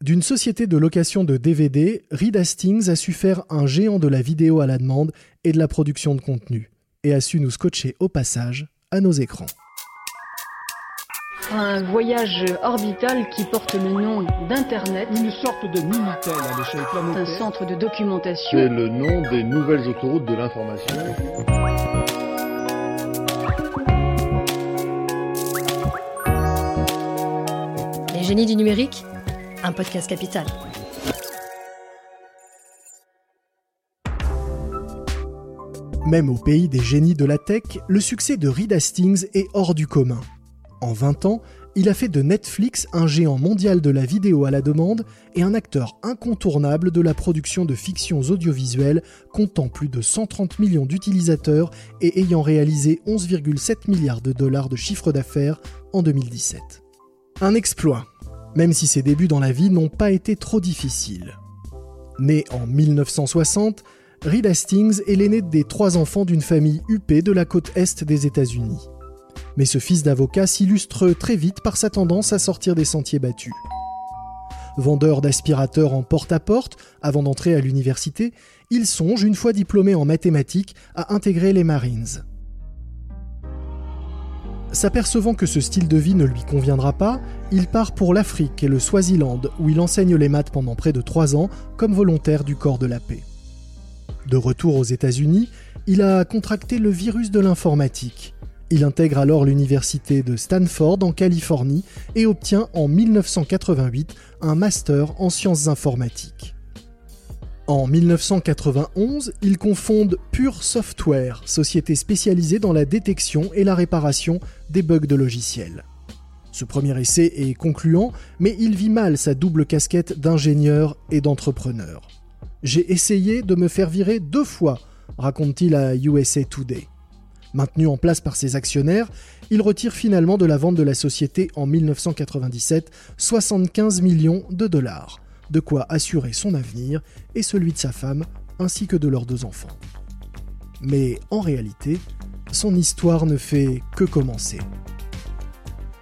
D'une société de location de DVD, Reed Hastings a su faire un géant de la vidéo à la demande et de la production de contenu, et a su nous scotcher au passage à nos écrans. Un voyage orbital qui porte le nom d'Internet. Une sorte de Minitel à l'échelle planétaire. Un centre de documentation. C'est le nom des nouvelles autoroutes de l'information. Les génies du numérique, un podcast capital. Même au pays des génies de la tech, le succès de Reed Hastings est hors du commun. En 20 ans, il a fait de Netflix un géant mondial de la vidéo à la demande et un acteur incontournable de la production de fictions audiovisuelles comptant plus de 130 millions d'utilisateurs et ayant réalisé 11,7 milliards de dollars de chiffre d'affaires en 2017. Un exploit, même si ses débuts dans la vie n'ont pas été trop difficiles. Né en 1960, Reed Hastings est l'aîné des trois enfants d'une famille huppée de la côte est des États-Unis. Mais ce fils d'avocat s'illustre très vite par sa tendance à sortir des sentiers battus. Vendeur d'aspirateurs en porte-à-porte, avant d'entrer à l'université, il songe, une fois diplômé en mathématiques, à intégrer les Marines. S'apercevant que ce style de vie ne lui conviendra pas, il part pour l'Afrique et le Swaziland, où il enseigne les maths pendant près de trois ans comme volontaire du corps de la paix. De retour aux États-Unis, il a contracté le virus de l'informatique. Il intègre alors l'université de Stanford en Californie et obtient en 1988 un master en sciences informatiques. En 1991, il confonde Pure Software, société spécialisée dans la détection et la réparation des bugs de logiciels. Ce premier essai est concluant, mais il vit mal sa double casquette d'ingénieur et d'entrepreneur. J'ai essayé de me faire virer deux fois, raconte-t-il à USA Today. Maintenu en place par ses actionnaires, il retire finalement de la vente de la société en 1997 75 millions de dollars, de quoi assurer son avenir et celui de sa femme ainsi que de leurs deux enfants. Mais en réalité, son histoire ne fait que commencer.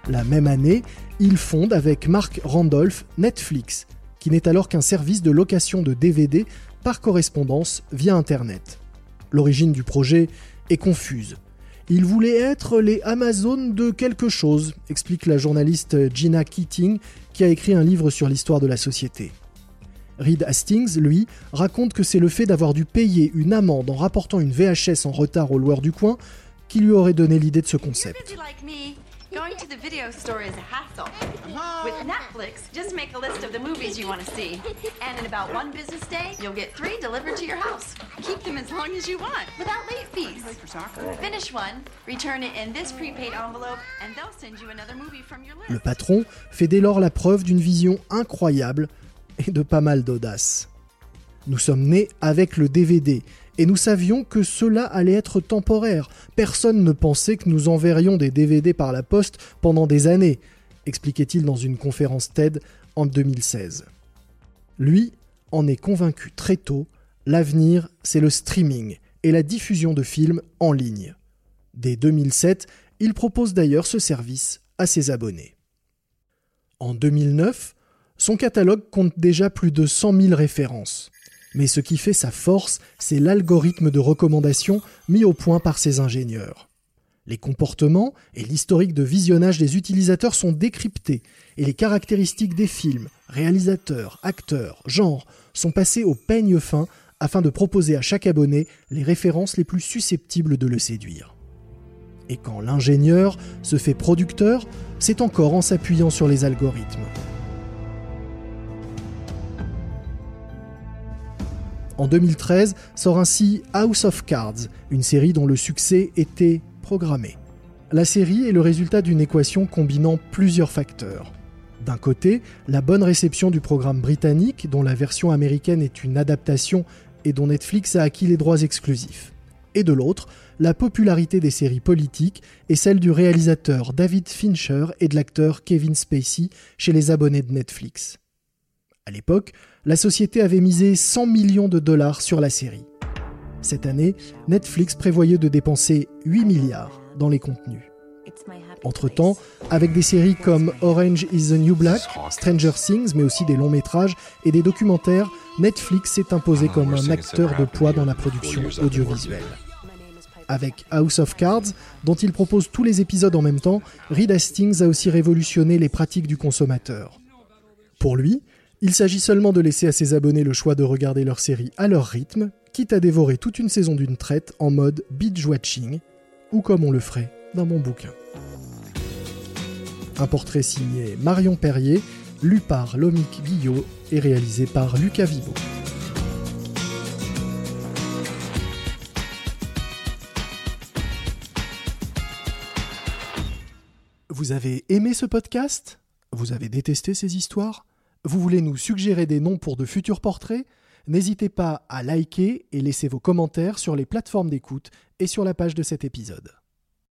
La même année, il fonde avec Mark Randolph Netflix, qui n'est alors qu'un service de location de DVD par correspondance via Internet. L'origine du projet est confuse. Il voulait être les Amazones de quelque chose, explique la journaliste Gina Keating, qui a écrit un livre sur l'histoire de la société. Reed Hastings, lui, raconte que c'est le fait d'avoir dû payer une amende en rapportant une VHS en retard au loueur du coin qui lui aurait donné l'idée de ce concept. Going to the video store is a hassle. With Netflix, just make a list of the movies you want to see. And in about one business day, you'll get three delivered to your house. Keep them as long as you want, without late fees. Finish one, return it in this prepaid envelope, and they'll send you another movie from your list. Le patron fait dès lors la preuve d'une vision incroyable et de pas mal d'audace. Nous sommes nés avec le DVD et nous savions que cela allait être temporaire. Personne ne pensait que nous enverrions des DVD par la poste pendant des années, expliquait-il dans une conférence TED en 2016. Lui en est convaincu très tôt, l'avenir c'est le streaming et la diffusion de films en ligne. Dès 2007, il propose d'ailleurs ce service à ses abonnés. En 2009, son catalogue compte déjà plus de 100 000 références. Mais ce qui fait sa force, c'est l'algorithme de recommandation mis au point par ses ingénieurs. Les comportements et l'historique de visionnage des utilisateurs sont décryptés et les caractéristiques des films, réalisateurs, acteurs, genres sont passés au peigne fin afin de proposer à chaque abonné les références les plus susceptibles de le séduire. Et quand l'ingénieur se fait producteur, c'est encore en s'appuyant sur les algorithmes. En 2013 sort ainsi House of Cards, une série dont le succès était programmé. La série est le résultat d'une équation combinant plusieurs facteurs. D'un côté, la bonne réception du programme britannique, dont la version américaine est une adaptation et dont Netflix a acquis les droits exclusifs. Et de l'autre, la popularité des séries politiques et celle du réalisateur David Fincher et de l'acteur Kevin Spacey chez les abonnés de Netflix. À l'époque, la société avait misé 100 millions de dollars sur la série. Cette année, Netflix prévoyait de dépenser 8 milliards dans les contenus. Entre-temps, avec des séries comme Orange is the New Black, Stranger Things, mais aussi des longs métrages et des documentaires, Netflix s'est imposé comme un acteur de poids dans la production audiovisuelle. Avec House of Cards, dont il propose tous les épisodes en même temps, Reed Hastings a aussi révolutionné les pratiques du consommateur. Pour lui, il s'agit seulement de laisser à ses abonnés le choix de regarder leur série à leur rythme, quitte à dévorer toute une saison d'une traite en mode binge watching, ou comme on le ferait dans mon bouquin. Un portrait signé Marion Perrier, lu par Lomic Guillot et réalisé par Lucas Vibo. Vous avez aimé ce podcast? Vous avez détesté ces histoires? Vous voulez nous suggérer des noms pour de futurs portraits? N'hésitez pas à liker et laisser vos commentaires sur les plateformes d'écoute et sur la page de cet épisode.